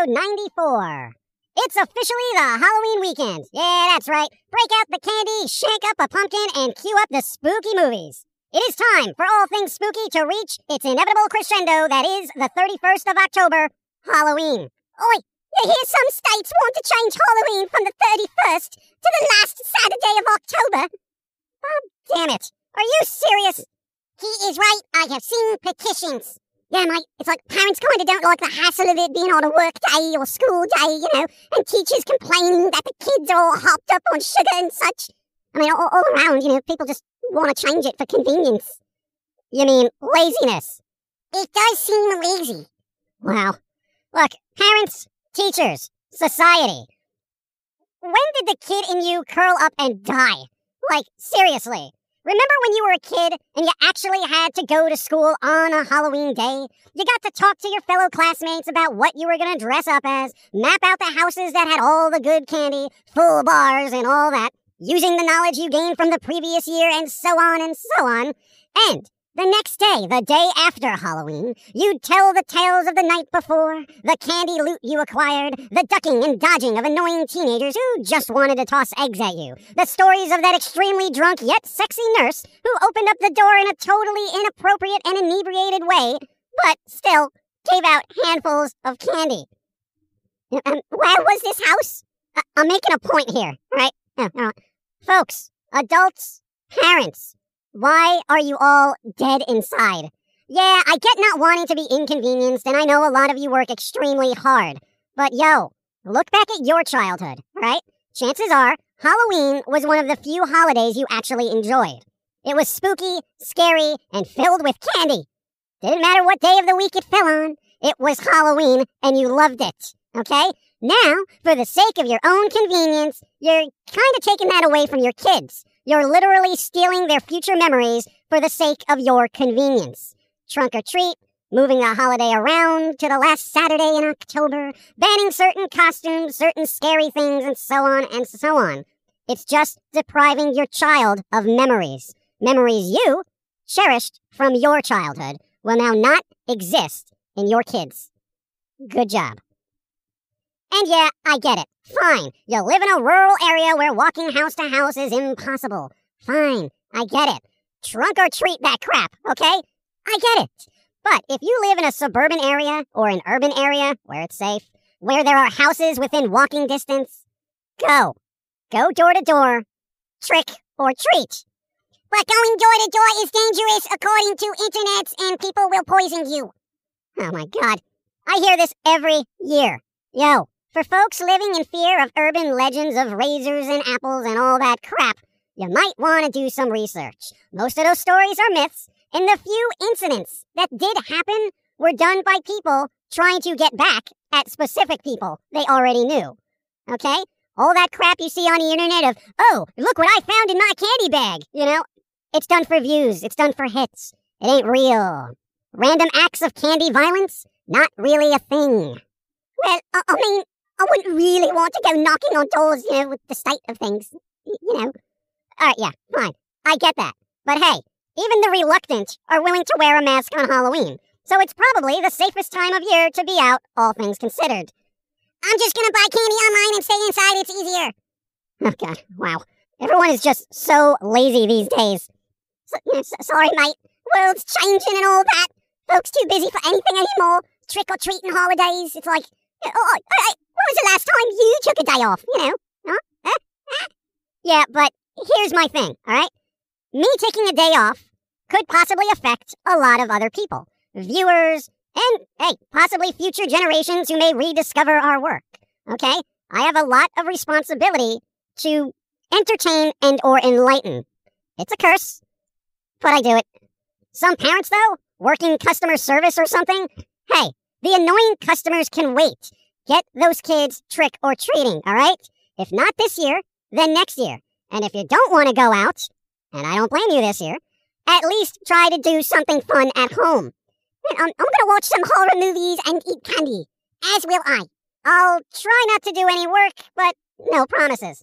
Episode 94. It's officially the Halloween weekend. Yeah, that's right. Break out the candy, shank up a pumpkin, and cue up the spooky movies. It is time for all things spooky to reach its inevitable crescendo that is the 31st of October, Halloween. Oi, you hear some states want to change Halloween from the 31st to the last Saturday of October? Oh, damn it. Are you serious? He is right. I have seen petitions. Yeah, mate, it's like parents kind of don't like the hassle of it being on a work day or school day, you know, and teachers complaining that the kids are all hopped up on sugar and such. I mean, all, all around, you know, people just want to change it for convenience. You mean laziness? It does seem lazy. Wow. Look, parents, teachers, society. When did the kid in you curl up and die? Like, seriously. Remember when you were a kid and you actually had to go to school on a Halloween day? You got to talk to your fellow classmates about what you were going to dress up as, map out the houses that had all the good candy, full bars, and all that, using the knowledge you gained from the previous year, and so on and so on. And the next day, the day after Halloween, you'd tell the tales of the night before, the candy loot you acquired, the ducking and dodging of annoying teenagers who just wanted to toss eggs at you, the stories of that extremely drunk yet sexy nurse who opened up the door in a totally inappropriate and inebriated way, but still gave out handfuls of candy. Um, where was this house? I- I'm making a point here, right? Uh, uh, folks, adults, parents, why are you all dead inside? Yeah, I get not wanting to be inconvenienced, and I know a lot of you work extremely hard. But yo, look back at your childhood, right? Chances are, Halloween was one of the few holidays you actually enjoyed. It was spooky, scary, and filled with candy. Didn't matter what day of the week it fell on, it was Halloween, and you loved it, okay? Now, for the sake of your own convenience, you're kind of taking that away from your kids. You're literally stealing their future memories for the sake of your convenience. Trunk or treat, moving the holiday around to the last Saturday in October, banning certain costumes, certain scary things, and so on and so on. It's just depriving your child of memories. Memories you cherished from your childhood will now not exist in your kids. Good job. And yeah, I get it. Fine. You live in a rural area where walking house to house is impossible. Fine. I get it. Trunk or treat that crap, okay? I get it. But if you live in a suburban area or an urban area where it's safe, where there are houses within walking distance, go. Go door to door. Trick or treat. But going door to door is dangerous according to internets and people will poison you. Oh my god. I hear this every year. Yo, for folks living in fear of urban legends of razors and apples and all that crap, you might want to do some research. Most of those stories are myths, and the few incidents that did happen were done by people trying to get back at specific people they already knew. Okay? All that crap you see on the internet of, oh, look what I found in my candy bag, you know? It's done for views, it's done for hits. It ain't real. Random acts of candy violence? Not really a thing. Well, I, I mean, I wouldn't really want to go knocking on doors, you know, with the state of things. You know. Alright, yeah, fine. I get that. But hey, even the reluctant are willing to wear a mask on Halloween. So it's probably the safest time of year to be out, all things considered. I'm just gonna buy candy online and stay inside, it's easier. Oh god, wow. Everyone is just so lazy these days. You know, so, sorry, mate. World's changing and all that. Folks too busy for anything anymore. Trick or treating holidays. It's like, oh, oh, oh, when was the last time you took a day off? You know? Huh? Yeah, but here's my thing, alright? Me taking a day off could possibly affect a lot of other people. Viewers, And, hey, possibly future generations who may rediscover our work. Okay? I have a lot of responsibility to entertain and or enlighten. It's a curse, but I do it. Some parents, though, working customer service or something, hey, the annoying customers can wait. Get those kids trick or treating, all right? If not this year, then next year. And if you don't want to go out, and I don't blame you this year, at least try to do something fun at home. I'm, I'm gonna watch some horror movies and eat candy, as will I. I'll try not to do any work, but no promises.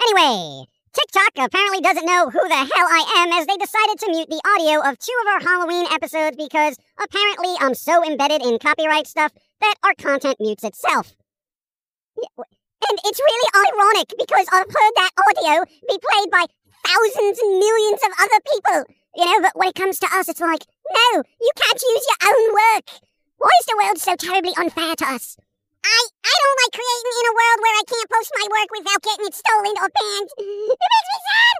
Anyway, TikTok apparently doesn't know who the hell I am as they decided to mute the audio of two of our Halloween episodes because apparently I'm so embedded in copyright stuff that our content mutes itself. And it's really ironic because I've heard that audio be played by thousands and millions of other people. You know, but when it comes to us, it's like, no, you can't use your own work. Why is the world so terribly unfair to us? I, I don't like creating in a world where I can't post my work without getting it stolen or banned. It makes me sad.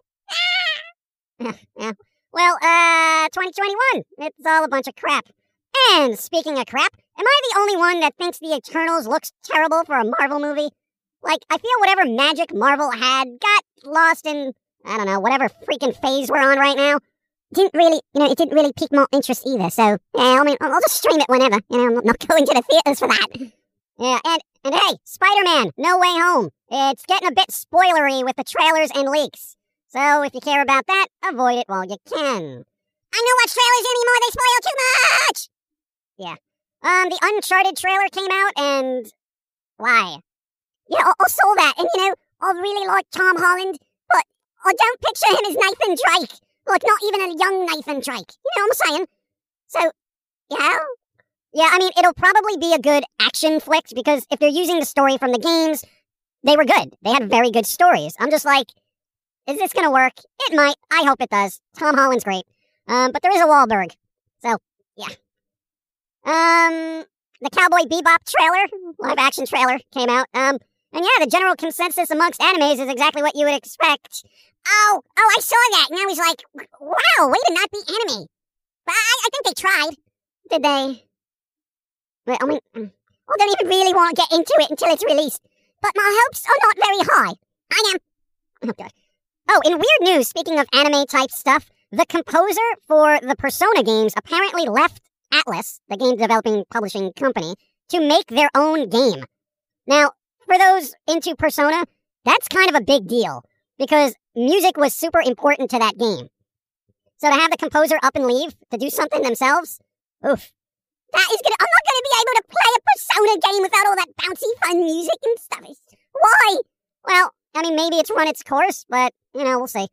Ah. Well, uh, 2021. It's all a bunch of crap. And speaking of crap, am I the only one that thinks the Eternals looks terrible for a Marvel movie? Like, I feel whatever magic Marvel had got lost in, I don't know, whatever freaking phase we're on right now. Didn't really, you know, it didn't really pique my interest either. So, yeah, I mean, I'll just stream it whenever. You know, I'm not going to the theaters for that. Yeah, and, and hey, Spider-Man, No Way Home. It's getting a bit spoilery with the trailers and leaks. So if you care about that, avoid it while you can. I don't watch trailers anymore, they spoil too much! Yeah. Um, the Uncharted trailer came out and... Why? Yeah, I, I saw that, and you know, I really like Tom Holland, but I don't picture him as Nathan Drake. Like, not even a young Nathan Drake. You know what I'm saying? So, yeah. Yeah, I mean, it'll probably be a good action flick because if they're using the story from the games, they were good. They had very good stories. I'm just like, is this gonna work? It might. I hope it does. Tom Holland's great. Um, but there is a Wahlberg. So, yeah. Um, the Cowboy Bebop trailer, live action trailer, came out. Um, and yeah, the general consensus amongst animes is exactly what you would expect. Oh, oh, I saw that, and I was like, wow, way to not be anime. But I, I think they tried. Did they? But, I mean, mm, I don't even really want to get into it until it's released. But my hopes are not very high. I am. Oh, God. Oh, in weird news, speaking of anime type stuff, the composer for the Persona games apparently left Atlus, the game developing publishing company, to make their own game. Now, for those into Persona, that's kind of a big deal because music was super important to that game. So to have the composer up and leave to do something themselves, oof. That is gonna. I'm not gonna be able to play a Persona game without all that bouncy, fun music and stuff. Why? Well, I mean, maybe it's run its course, but you know, we'll see.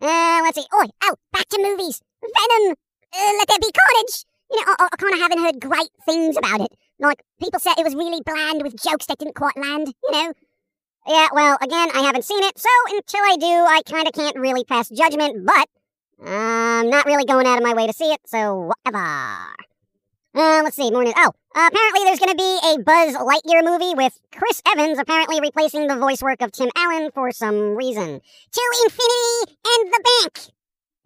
Uh, let's see. Oh, oh, back to movies. Venom. Uh, Let there be carnage. You know, I, I kind of haven't heard great things about it. Like people said it was really bland with jokes that didn't quite land. You know. Yeah, well, again, I haven't seen it, so until I do, I kind of can't really pass judgment, but I'm not really going out of my way to see it, so whatever. Uh, let's see, more news. Oh, uh, apparently there's going to be a Buzz Lightyear movie with Chris Evans apparently replacing the voice work of Tim Allen for some reason. To infinity and the bank!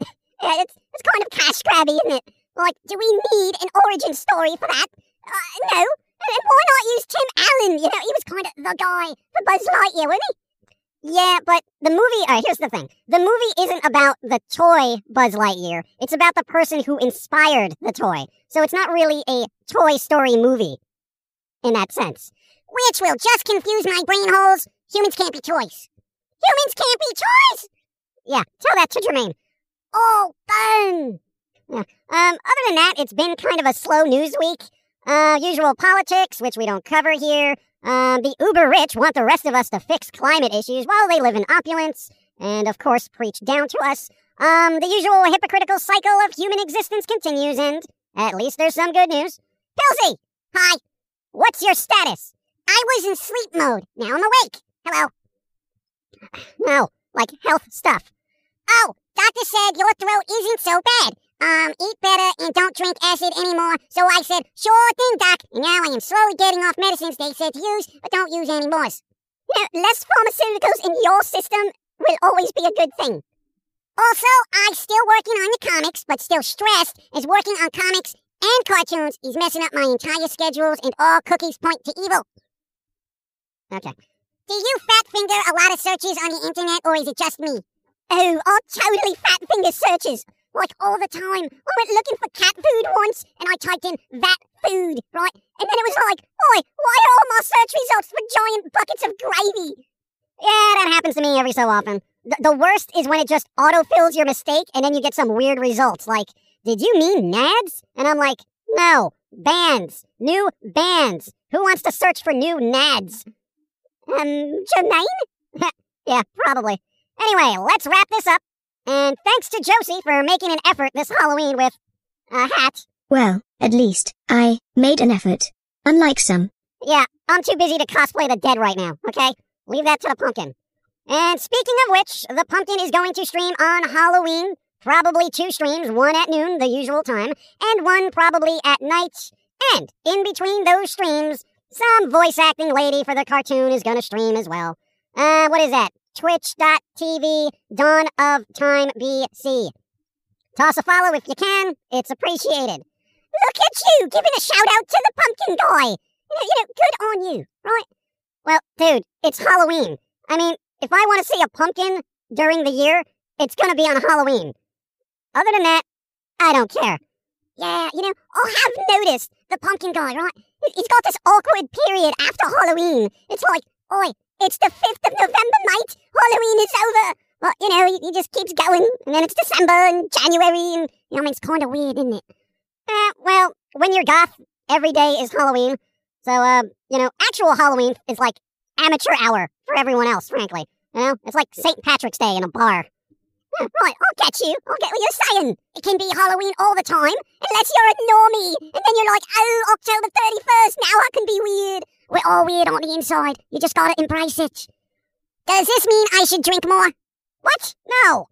yeah, it's, it's kind of cash grabby, isn't it? Like, do we need an origin story for that? Uh, no. And why not use Tim Allen? You know, he was kind of the guy for Buzz Lightyear, wasn't he? Yeah, but the movie, alright, here's the thing. The movie isn't about the toy Buzz Lightyear. It's about the person who inspired the toy. So it's not really a Toy Story movie in that sense. Which will just confuse my brain holes. Humans can't be toys. Humans can't be toys! Yeah, tell that to Jermaine. Oh, fun! Yeah. Um, other than that, it's been kind of a slow news week. Uh, usual politics, which we don't cover here. Um, the uber rich want the rest of us to fix climate issues while they live in opulence, and of course preach down to us. Um, the usual hypocritical cycle of human existence continues, and at least there's some good news. Pilsy! Hi! What's your status? I was in sleep mode. Now I'm awake. Hello. No, like health stuff. Oh, doctor said your throat isn't so bad um, eat better and don't drink acid anymore. So I said, sure thing, doc. And now I am slowly getting off medicines they said to use, but don't use anymore. You know, less pharmaceuticals in your system will always be a good thing. Also, I'm still working on the comics, but still stressed as working on comics and cartoons. is messing up my entire schedules, and all cookies point to evil. Okay. Do you fat finger a lot of searches on the internet, or is it just me? Oh, I'll totally fat finger searches. Like all the time. I went looking for cat food once and I typed in that food, right? And then it was like, oi, why are all my search results for giant buckets of gravy? Yeah, that happens to me every so often. Th- the worst is when it just autofills your mistake and then you get some weird results like, did you mean nads? And I'm like, no, bands, new bands. Who wants to search for new nads? Um, Jermaine? yeah, probably. Anyway, let's wrap this up. And thanks to Josie for making an effort this Halloween with a hat. Well, at least, I made an effort. Unlike some. Yeah, I'm too busy to cosplay the dead right now, okay? Leave that to the pumpkin. And speaking of which, the pumpkin is going to stream on Halloween. Probably two streams, one at noon, the usual time, and one probably at night. And in between those streams, some voice acting lady for the cartoon is gonna stream as well. Uh, what is that? Twitch.tv, Dawn of Time BC. Toss a follow if you can, it's appreciated. Look at you giving a shout out to the pumpkin guy. You know, you know, good on you, right? Well, dude, it's Halloween. I mean, if I want to see a pumpkin during the year, it's gonna be on Halloween. Other than that, I don't care. Yeah, you know, I have noticed the pumpkin guy, right? He's got this awkward period after Halloween. It's like, oi, it's the 5th of November mate. Halloween is over. Well, you know, he just keeps going. And then it's December and January. And, you know, I mean, it's kind of weird, isn't it? Uh, well, when you're goth, every day is Halloween. So, uh, you know, actual Halloween is like amateur hour for everyone else, frankly. You know, it's like St. Patrick's Day in a bar. Right, I'll get you. I'll get what you're saying. It can be Halloween all the time, unless you're a normie. And then you're like, oh, October 31st, now I can be weird. We're all weird on the inside. You just gotta embrace it. Does this mean I should drink more? What? No.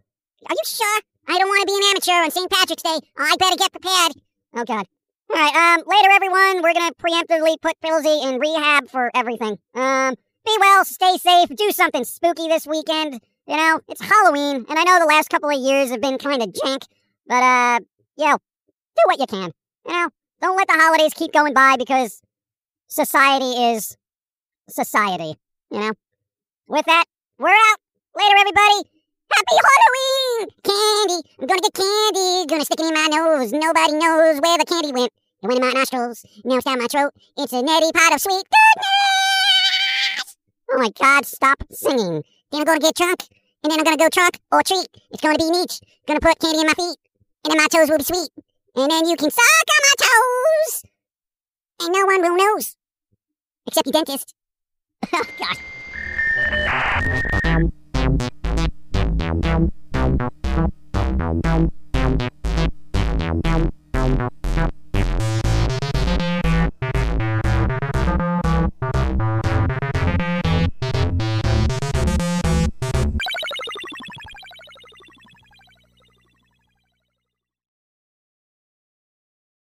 Are you sure? I don't want to be an amateur on St. Patrick's Day. I better get prepared. Oh, God. All right, um, later, everyone. We're gonna preemptively put Pilsy in rehab for everything. Um, be well, stay safe, do something spooky this weekend. You know, it's Halloween, and I know the last couple of years have been kind of jank, but, uh, yo, do what you can. You know, don't let the holidays keep going by because society is society, you know? With that, we're out. Later, everybody. Happy Halloween! Candy. I'm gonna get candy. Gonna stick it in my nose. Nobody knows where the candy went. It went in my nostrils. Now it's down my throat. It's a nutty pot of sweet goodness! Oh my god, stop singing. Then I'm gonna get drunk. And then I'm gonna go trunk or treat. It's gonna be neat. Gonna put candy in my feet. And then my toes will be sweet. And then you can suck on my toes and no one will know Except the dentist. oh, gosh.